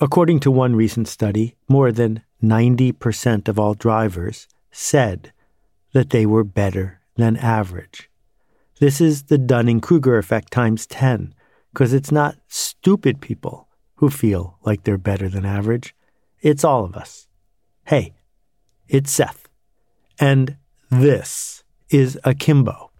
According to one recent study, more than 90% of all drivers said that they were better than average. This is the Dunning Kruger effect times 10, because it's not stupid people who feel like they're better than average. It's all of us. Hey, it's Seth. And this is Akimbo.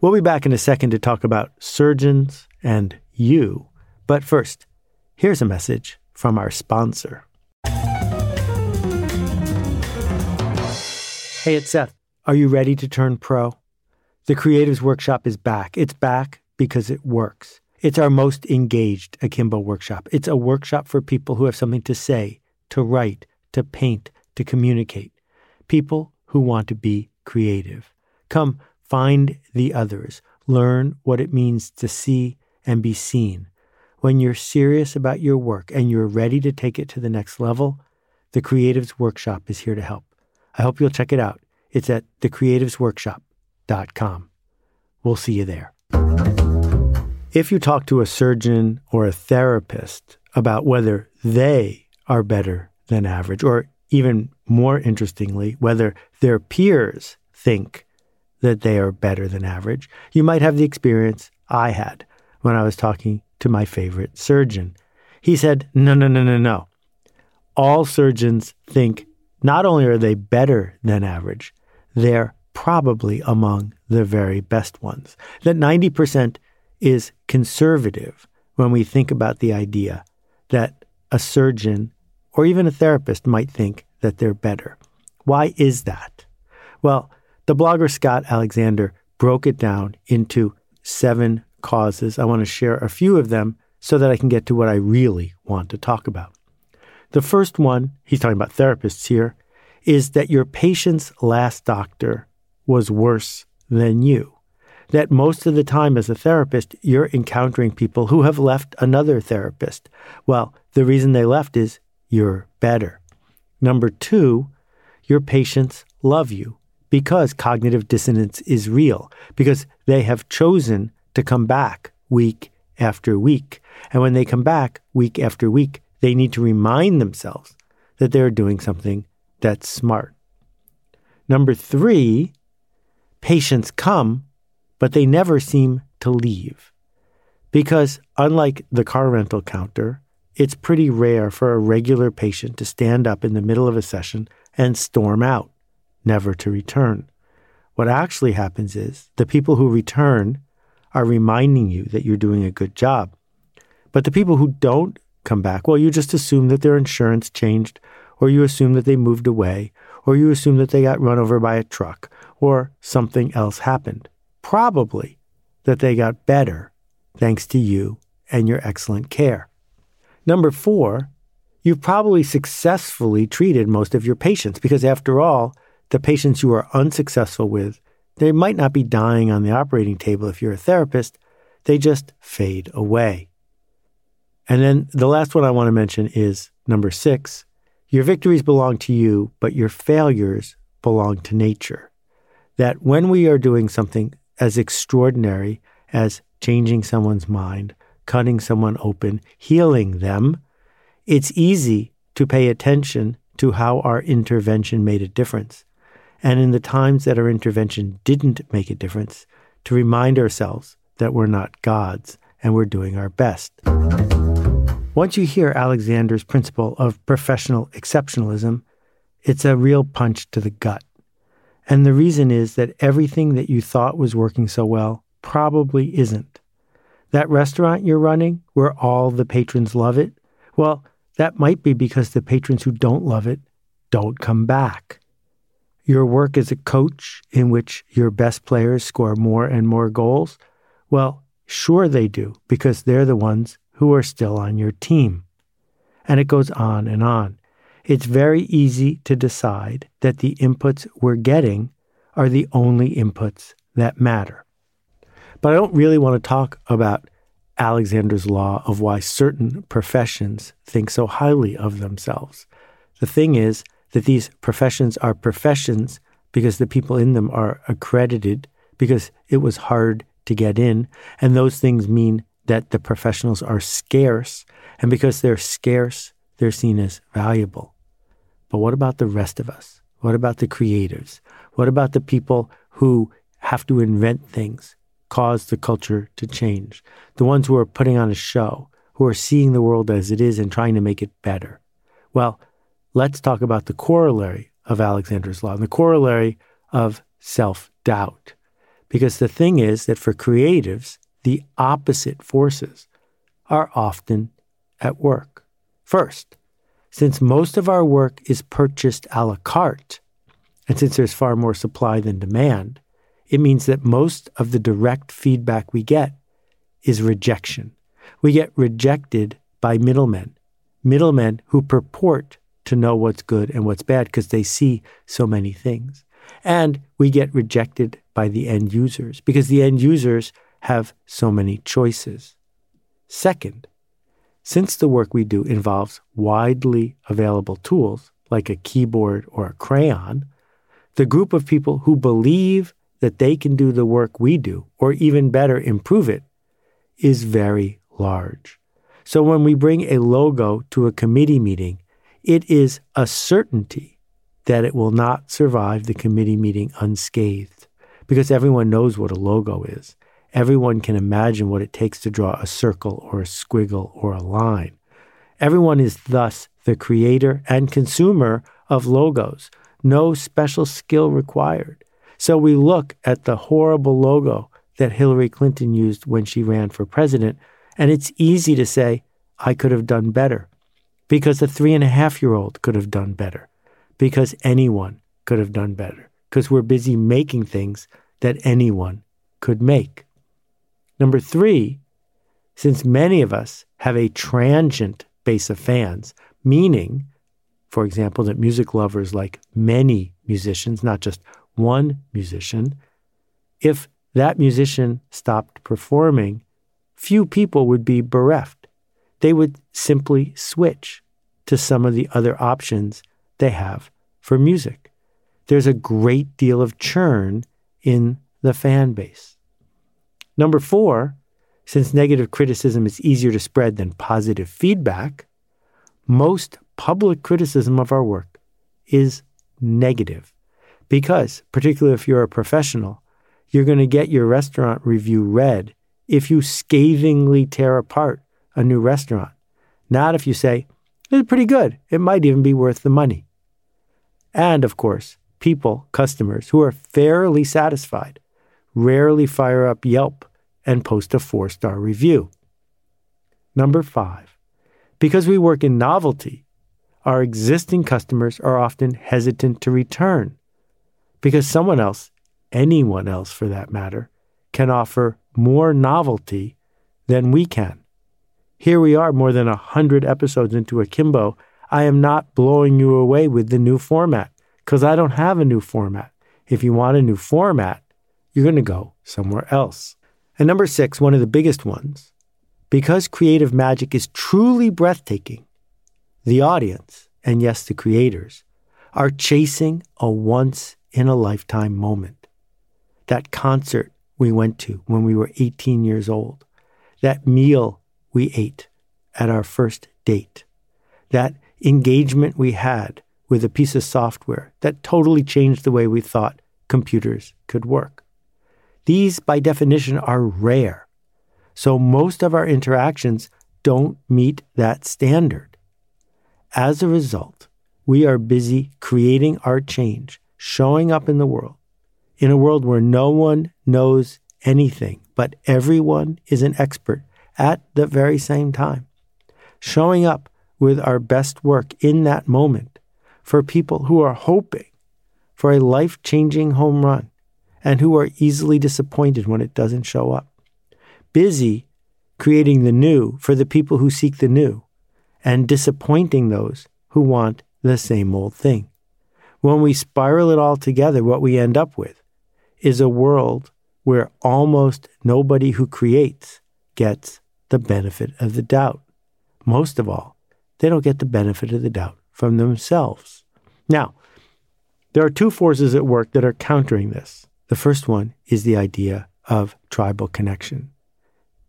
We'll be back in a second to talk about surgeons and you. But first, here's a message from our sponsor. Hey, it's Seth. Are you ready to turn pro? The Creatives Workshop is back. It's back because it works. It's our most engaged Akimbo workshop. It's a workshop for people who have something to say, to write, to paint, to communicate. People who want to be creative. Come find the others. Learn what it means to see and be seen. When you're serious about your work and you're ready to take it to the next level, the Creatives Workshop is here to help. I hope you'll check it out. It's at thecreativesworkshop.com. We'll see you there. If you talk to a surgeon or a therapist about whether they are better than average, or even more interestingly, whether their peers think that they are better than average, you might have the experience I had when I was talking to my favorite surgeon. He said, No, no, no, no, no. All surgeons think not only are they better than average, they're probably among the very best ones. That 90% is conservative when we think about the idea that a surgeon or even a therapist might think that they're better. Why is that? Well, the blogger Scott Alexander broke it down into seven causes. I want to share a few of them so that I can get to what I really want to talk about. The first one, he's talking about therapists here, is that your patient's last doctor was worse than you. That most of the time, as a therapist, you're encountering people who have left another therapist. Well, the reason they left is you're better. Number two, your patients love you because cognitive dissonance is real, because they have chosen to come back week after week. And when they come back week after week, they need to remind themselves that they're doing something that's smart. Number three, patients come, but they never seem to leave. Because unlike the car rental counter, it's pretty rare for a regular patient to stand up in the middle of a session and storm out, never to return. What actually happens is the people who return are reminding you that you're doing a good job. But the people who don't come back, well, you just assume that their insurance changed, or you assume that they moved away, or you assume that they got run over by a truck, or something else happened. Probably that they got better thanks to you and your excellent care. Number four, you've probably successfully treated most of your patients because, after all, the patients you are unsuccessful with, they might not be dying on the operating table if you're a therapist, they just fade away. And then the last one I want to mention is number six your victories belong to you, but your failures belong to nature that when we are doing something as extraordinary as changing someone's mind, cutting someone open, healing them, it's easy to pay attention to how our intervention made a difference. And in the times that our intervention didn't make a difference, to remind ourselves that we're not gods and we're doing our best. Once you hear Alexander's principle of professional exceptionalism, it's a real punch to the gut. And the reason is that everything that you thought was working so well probably isn't. That restaurant you're running, where all the patrons love it, well, that might be because the patrons who don't love it don't come back. Your work as a coach, in which your best players score more and more goals, well, sure they do, because they're the ones who are still on your team. And it goes on and on it's very easy to decide that the inputs we're getting are the only inputs that matter. But I don't really want to talk about Alexander's law of why certain professions think so highly of themselves. The thing is that these professions are professions because the people in them are accredited, because it was hard to get in. And those things mean that the professionals are scarce. And because they're scarce, they're seen as valuable. But what about the rest of us? What about the creatives? What about the people who have to invent things, cause the culture to change? The ones who are putting on a show, who are seeing the world as it is and trying to make it better. Well, let's talk about the corollary of Alexander's Law and the corollary of self doubt. Because the thing is that for creatives, the opposite forces are often at work. First, since most of our work is purchased a la carte, and since there's far more supply than demand, it means that most of the direct feedback we get is rejection. We get rejected by middlemen, middlemen who purport to know what's good and what's bad because they see so many things. And we get rejected by the end users because the end users have so many choices. Second, since the work we do involves widely available tools like a keyboard or a crayon, the group of people who believe that they can do the work we do, or even better, improve it, is very large. So when we bring a logo to a committee meeting, it is a certainty that it will not survive the committee meeting unscathed because everyone knows what a logo is. Everyone can imagine what it takes to draw a circle or a squiggle or a line. Everyone is thus the creator and consumer of logos. No special skill required. So we look at the horrible logo that Hillary Clinton used when she ran for president, and it's easy to say, I could have done better. Because a three and a half year old could have done better. Because anyone could have done better. Because we're busy making things that anyone could make. Number three, since many of us have a transient base of fans, meaning, for example, that music lovers like many musicians, not just one musician, if that musician stopped performing, few people would be bereft. They would simply switch to some of the other options they have for music. There's a great deal of churn in the fan base. Number four, since negative criticism is easier to spread than positive feedback, most public criticism of our work is negative. Because, particularly if you're a professional, you're going to get your restaurant review read if you scathingly tear apart a new restaurant. Not if you say, it's pretty good, it might even be worth the money. And of course, people, customers who are fairly satisfied rarely fire up Yelp and post a four star review. Number five, because we work in novelty, our existing customers are often hesitant to return because someone else, anyone else for that matter, can offer more novelty than we can. Here we are, more than a hundred episodes into Akimbo. I am not blowing you away with the new format because I don't have a new format. If you want a new format, you're going to go somewhere else. And number six, one of the biggest ones, because creative magic is truly breathtaking, the audience, and yes, the creators, are chasing a once in a lifetime moment. That concert we went to when we were 18 years old, that meal we ate at our first date, that engagement we had with a piece of software that totally changed the way we thought computers could work. These, by definition, are rare. So most of our interactions don't meet that standard. As a result, we are busy creating our change, showing up in the world, in a world where no one knows anything, but everyone is an expert at the very same time. Showing up with our best work in that moment for people who are hoping for a life changing home run and who are easily disappointed when it doesn't show up. Busy creating the new for the people who seek the new, and disappointing those who want the same old thing. When we spiral it all together, what we end up with is a world where almost nobody who creates gets the benefit of the doubt. Most of all, they don't get the benefit of the doubt from themselves. Now, there are two forces at work that are countering this. The first one is the idea of tribal connection.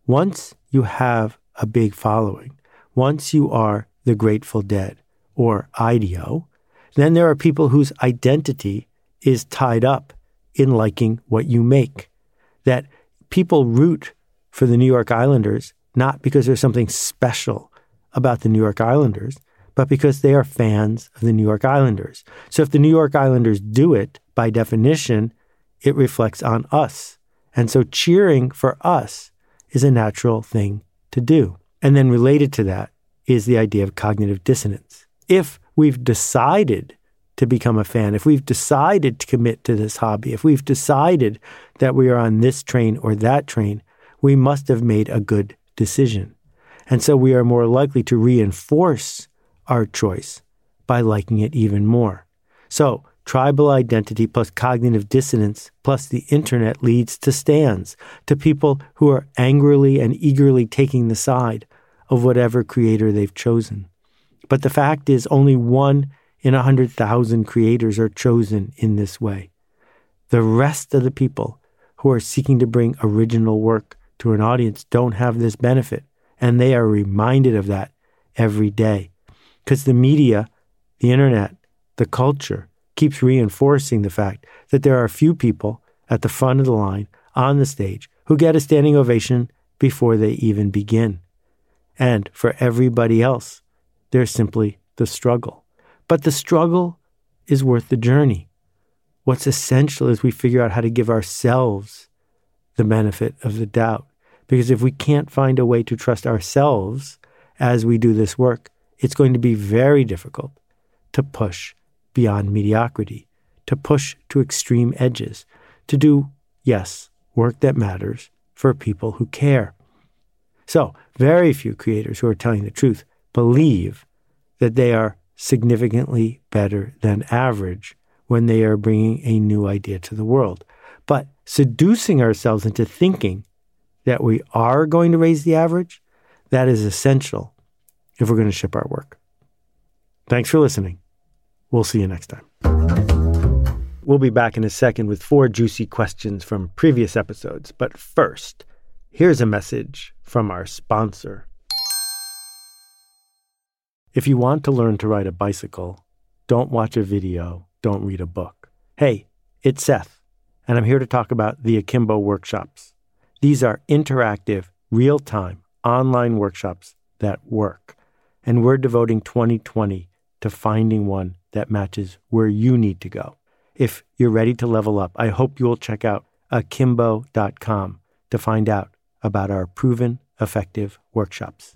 Once you have a big following, once you are the Grateful Dead or IDEO, then there are people whose identity is tied up in liking what you make. That people root for the New York Islanders not because there's something special about the New York Islanders, but because they are fans of the New York Islanders. So if the New York Islanders do it, by definition, it reflects on us. And so cheering for us is a natural thing to do. And then related to that is the idea of cognitive dissonance. If we've decided to become a fan, if we've decided to commit to this hobby, if we've decided that we are on this train or that train, we must have made a good decision. And so we are more likely to reinforce our choice by liking it even more. So, tribal identity plus cognitive dissonance plus the internet leads to stans, to people who are angrily and eagerly taking the side of whatever creator they've chosen. But the fact is, only one in a hundred thousand creators are chosen in this way. The rest of the people who are seeking to bring original work to an audience don't have this benefit, and they are reminded of that every day. Because the media, the internet, the culture keeps reinforcing the fact that there are a few people at the front of the line on the stage who get a standing ovation before they even begin. And for everybody else, there's simply the struggle. But the struggle is worth the journey. What's essential is we figure out how to give ourselves the benefit of the doubt. Because if we can't find a way to trust ourselves as we do this work, it's going to be very difficult to push beyond mediocrity, to push to extreme edges, to do, yes, work that matters for people who care. So, very few creators who are telling the truth believe that they are significantly better than average when they are bringing a new idea to the world. But seducing ourselves into thinking that we are going to raise the average, that is essential if we're going to ship our work. Thanks for listening. We'll see you next time. We'll be back in a second with four juicy questions from previous episodes. But first, here's a message from our sponsor. If you want to learn to ride a bicycle, don't watch a video, don't read a book. Hey, it's Seth, and I'm here to talk about the Akimbo workshops. These are interactive, real time, online workshops that work and we're devoting 2020 to finding one that matches where you need to go. If you're ready to level up, I hope you'll check out akimbo.com to find out about our proven effective workshops.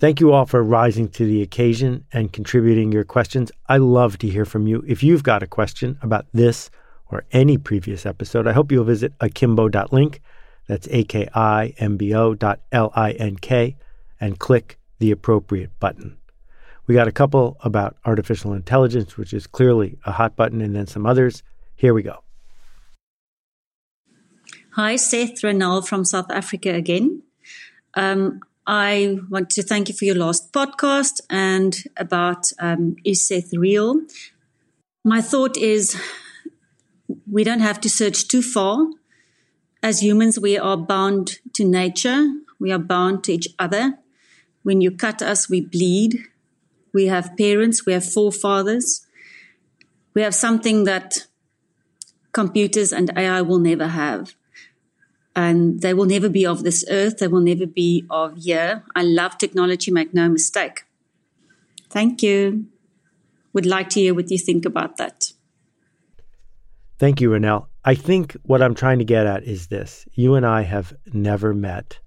Thank you all for rising to the occasion and contributing your questions. I love to hear from you. If you've got a question about this or any previous episode, I hope you'll visit akimbo.link. That's A K I M B O dot L I N K and click the appropriate button. We got a couple about artificial intelligence, which is clearly a hot button, and then some others. Here we go. Hi, Seth Renelle from South Africa again. Um, I want to thank you for your last podcast and about um, is Seth real? My thought is we don't have to search too far. As humans, we are bound to nature. We are bound to each other. When you cut us, we bleed. We have parents. We have forefathers. We have something that computers and AI will never have and they will never be of this earth. They will never be of here. I love technology, make no mistake. Thank you. Would like to hear what you think about that. Thank you, Renelle. I think what I'm trying to get at is this you and I have never met,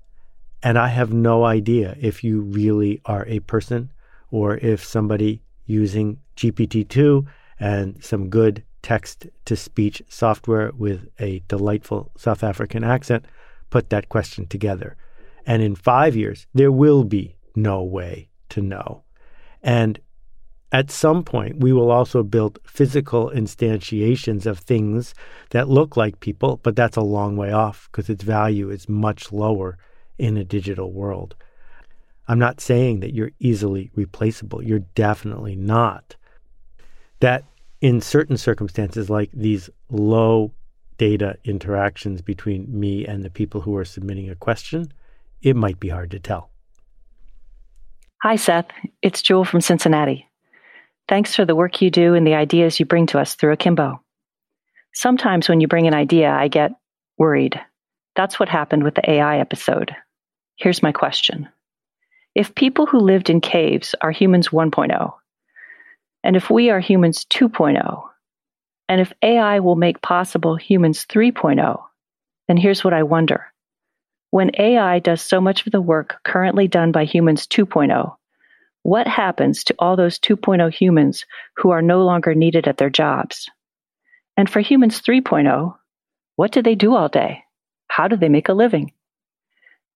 and I have no idea if you really are a person or if somebody using GPT 2 and some good text to speech software with a delightful South African accent put that question together. And in five years, there will be no way to know. And at some point, we will also build physical instantiations of things that look like people, but that's a long way off because its value is much lower in a digital world. I'm not saying that you're easily replaceable. You're definitely not. That in certain circumstances, like these low data interactions between me and the people who are submitting a question, it might be hard to tell. Hi, Seth. It's Jewel from Cincinnati. Thanks for the work you do and the ideas you bring to us through Akimbo. Sometimes when you bring an idea, I get worried. That's what happened with the AI episode. Here's my question If people who lived in caves are humans 1.0, and if we are humans 2.0, and if AI will make possible humans 3.0, then here's what I wonder. When AI does so much of the work currently done by humans 2.0, what happens to all those 2.0 humans who are no longer needed at their jobs? And for humans 3.0, what do they do all day? How do they make a living?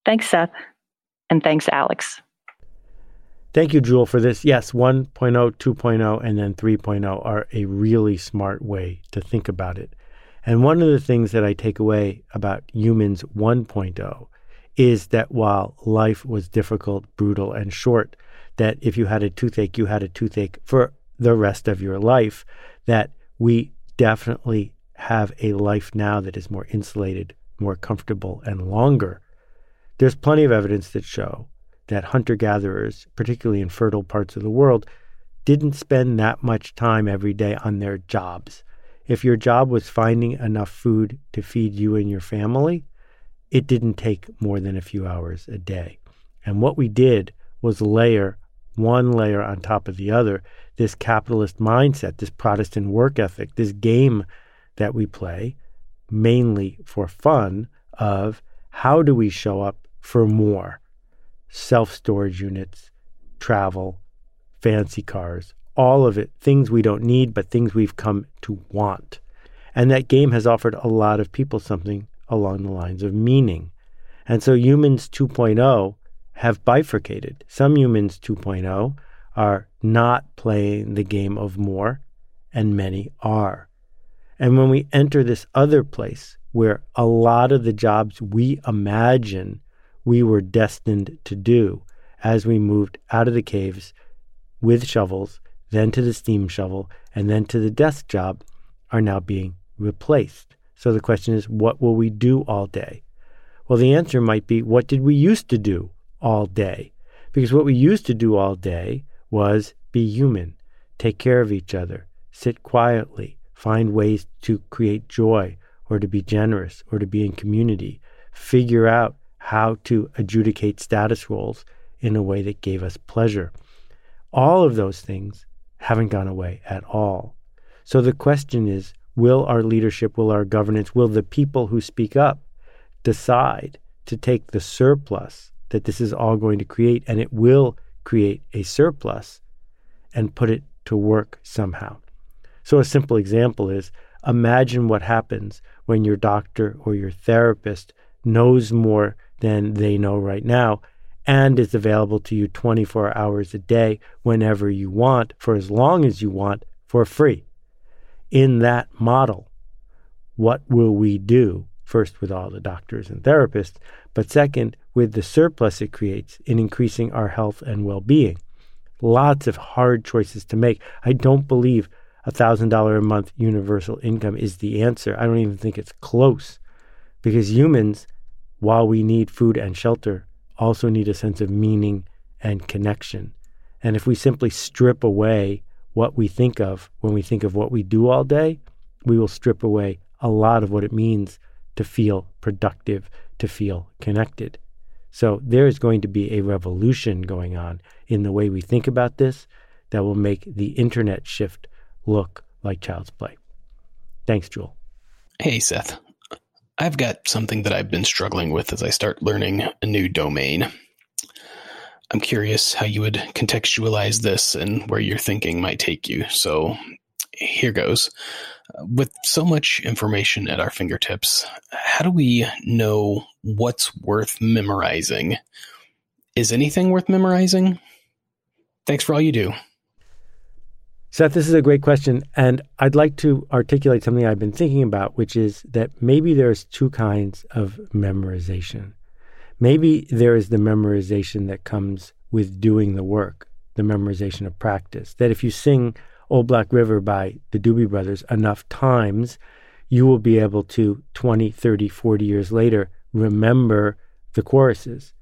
Thanks, Seth. And thanks, Alex. Thank you, Jewel, for this. Yes, 1.0, 2.0, and then 3.0 are a really smart way to think about it. And one of the things that I take away about humans 1.0 is that while life was difficult, brutal, and short, that if you had a toothache, you had a toothache for the rest of your life, that we definitely have a life now that is more insulated, more comfortable, and longer. There's plenty of evidence that show that hunter gatherers, particularly in fertile parts of the world, didn't spend that much time every day on their jobs. If your job was finding enough food to feed you and your family, it didn't take more than a few hours a day. And what we did was layer one layer on top of the other this capitalist mindset, this Protestant work ethic, this game that we play mainly for fun of how do we show up for more? Self storage units, travel, fancy cars, all of it, things we don't need, but things we've come to want. And that game has offered a lot of people something along the lines of meaning. And so humans 2.0 have bifurcated. Some humans 2.0 are not playing the game of more, and many are. And when we enter this other place where a lot of the jobs we imagine we were destined to do as we moved out of the caves with shovels, then to the steam shovel, and then to the desk job are now being replaced. So the question is, what will we do all day? Well, the answer might be, what did we used to do all day? Because what we used to do all day was be human, take care of each other, sit quietly, find ways to create joy or to be generous or to be in community, figure out how to adjudicate status roles in a way that gave us pleasure. All of those things haven't gone away at all. So the question is will our leadership, will our governance, will the people who speak up decide to take the surplus that this is all going to create, and it will create a surplus, and put it to work somehow? So a simple example is imagine what happens when your doctor or your therapist knows more than they know right now and is available to you 24 hours a day whenever you want for as long as you want for free. In that model, what will we do? First, with all the doctors and therapists, but second, with the surplus it creates in increasing our health and well being. Lots of hard choices to make. I don't believe a $1,000 a month universal income is the answer. I don't even think it's close because humans while we need food and shelter, also need a sense of meaning and connection. And if we simply strip away what we think of when we think of what we do all day, we will strip away a lot of what it means to feel productive, to feel connected. So there is going to be a revolution going on in the way we think about this that will make the internet shift look like child's play. Thanks, Jewel. Hey, Seth. I've got something that I've been struggling with as I start learning a new domain. I'm curious how you would contextualize this and where your thinking might take you. So here goes. With so much information at our fingertips, how do we know what's worth memorizing Is anything worth memorizing? Thanks for all you do. Seth, this is a great question. And I'd like to articulate something I've been thinking about, which is that maybe there's two kinds of memorization. Maybe there is the memorization that comes with doing the work, the memorization of practice. That if you sing Old Black River by the Doobie Brothers enough times, you will be able to 20, 30, 40 years later remember the choruses.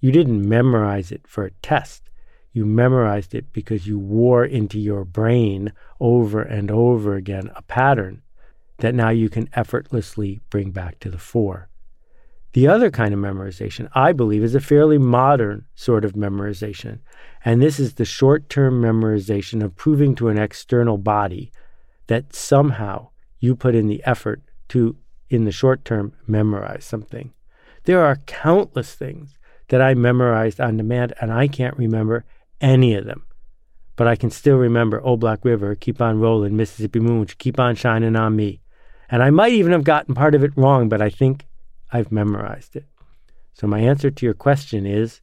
You didn't memorize it for a test. You memorized it because you wore into your brain over and over again a pattern that now you can effortlessly bring back to the fore. The other kind of memorization, I believe, is a fairly modern sort of memorization. And this is the short term memorization of proving to an external body that somehow you put in the effort to, in the short term, memorize something. There are countless things that I memorized on demand, and I can't remember any of them. But I can still remember Old Black River, Keep on Rolling, Mississippi Moon, which Keep on Shining on Me. And I might even have gotten part of it wrong, but I think I've memorized it. So my answer to your question is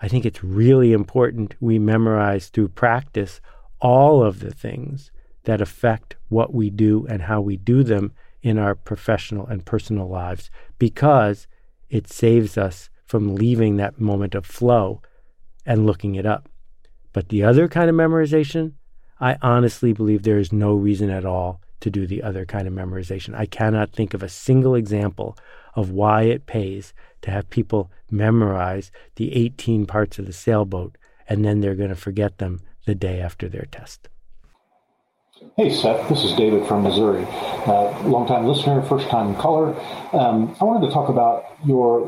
I think it's really important we memorize through practice all of the things that affect what we do and how we do them in our professional and personal lives because it saves us from leaving that moment of flow and looking it up. But the other kind of memorization, I honestly believe there is no reason at all to do the other kind of memorization. I cannot think of a single example of why it pays to have people memorize the 18 parts of the sailboat and then they're going to forget them the day after their test. Hey, Seth. This is David from Missouri. Uh, longtime listener, first time caller. Um, I wanted to talk about your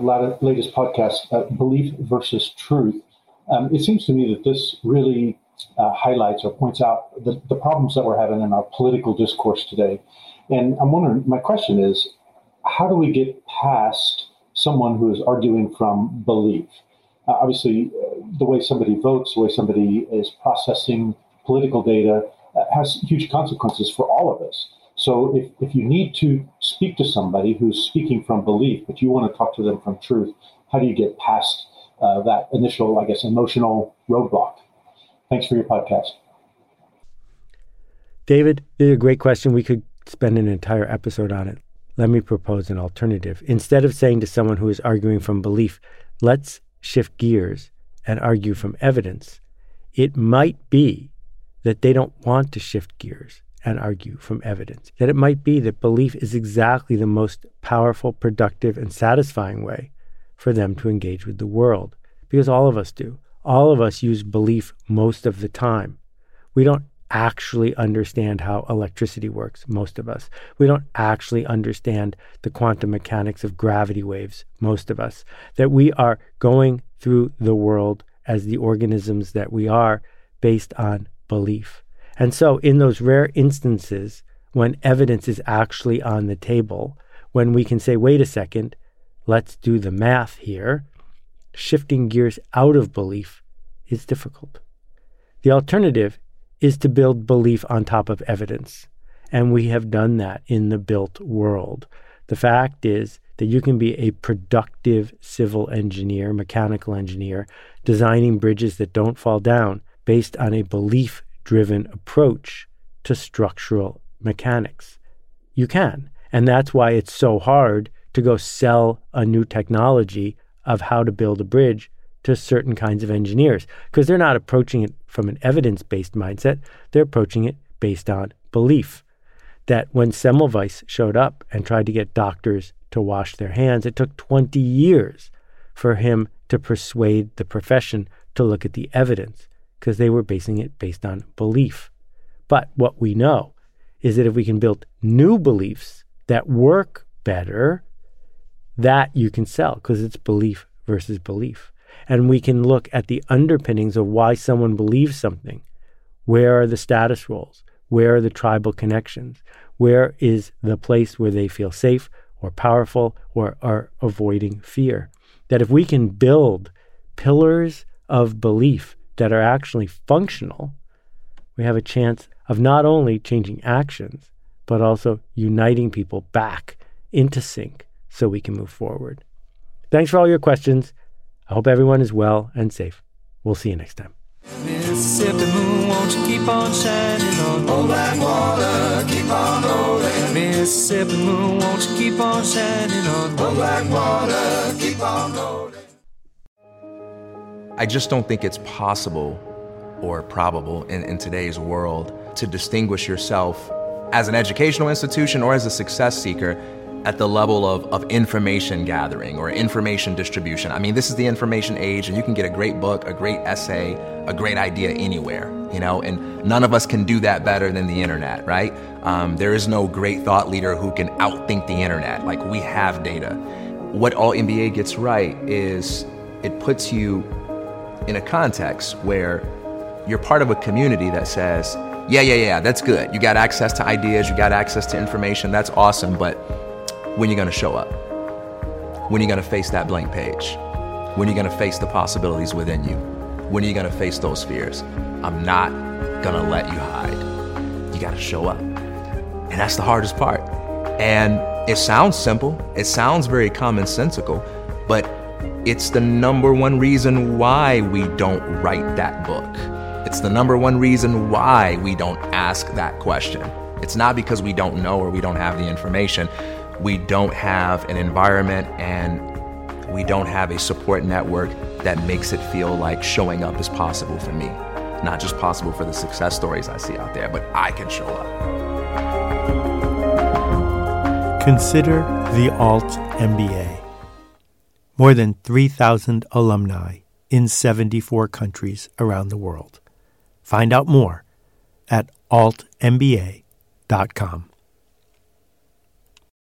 latest podcast, uh, Belief versus Truth. Um, it seems to me that this really uh, highlights or points out the, the problems that we're having in our political discourse today. And I'm wondering, my question is, how do we get past someone who is arguing from belief? Uh, obviously, uh, the way somebody votes, the way somebody is processing political data uh, has huge consequences for all of us. So if, if you need to speak to somebody who's speaking from belief, but you want to talk to them from truth, how do you get past uh, that initial, I guess, emotional roadblock? Thanks for your podcast. David, a great question. We could spend an entire episode on it. Let me propose an alternative. Instead of saying to someone who is arguing from belief, let's shift gears and argue from evidence, it might be that they don't want to shift gears and argue from evidence. That it might be that belief is exactly the most powerful, productive, and satisfying way for them to engage with the world. Because all of us do. All of us use belief most of the time. We don't actually understand how electricity works, most of us. We don't actually understand the quantum mechanics of gravity waves, most of us. That we are going through the world as the organisms that we are based on belief. And so, in those rare instances when evidence is actually on the table, when we can say, wait a second, let's do the math here, shifting gears out of belief is difficult. The alternative is to build belief on top of evidence. And we have done that in the built world. The fact is that you can be a productive civil engineer, mechanical engineer, designing bridges that don't fall down based on a belief driven approach to structural mechanics. You can. And that's why it's so hard to go sell a new technology of how to build a bridge to certain kinds of engineers because they're not approaching it from an evidence based mindset. They're approaching it based on belief. That when Semmelweis showed up and tried to get doctors to wash their hands, it took 20 years for him to persuade the profession to look at the evidence because they were basing it based on belief. But what we know is that if we can build new beliefs that work better, that you can sell because it's belief versus belief and we can look at the underpinnings of why someone believes something. Where are the status roles? Where are the tribal connections? Where is the place where they feel safe or powerful or are avoiding fear? That if we can build pillars of belief that are actually functional, we have a chance of not only changing actions, but also uniting people back into sync so we can move forward. Thanks for all your questions. I hope everyone is well and safe. We'll see you next time. Mississippi moon, won't you keep on shining on Oh, black water, keep on rolling. Mississippi moon, won't you keep on shining on Oh, black water, keep on rolling. I just don't think it's possible or probable in, in today's world to distinguish yourself as an educational institution or as a success seeker at the level of, of information gathering or information distribution. I mean, this is the information age, and you can get a great book, a great essay, a great idea anywhere, you know, and none of us can do that better than the internet, right? Um, there is no great thought leader who can outthink the internet. Like, we have data. What Alt MBA gets right is it puts you in a context where you're part of a community that says, yeah, yeah, yeah, that's good. You got access to ideas, you got access to information, that's awesome, but when you're going to show up, when you're going to face that blank page, when you're going to face the possibilities within you, when you're going to face those fears. I'm not going to let you hide. You got to show up. And that's the hardest part. And it sounds simple, it sounds very commonsensical, but it's the number one reason why we don't write that book. It's the number one reason why we don't ask that question. It's not because we don't know or we don't have the information we don't have an environment and we don't have a support network that makes it feel like showing up is possible for me. Not just possible for the success stories I see out there, but I can show up. Consider the Alt MBA. More than 3,000 alumni in 74 countries around the world. Find out more at altmba.com.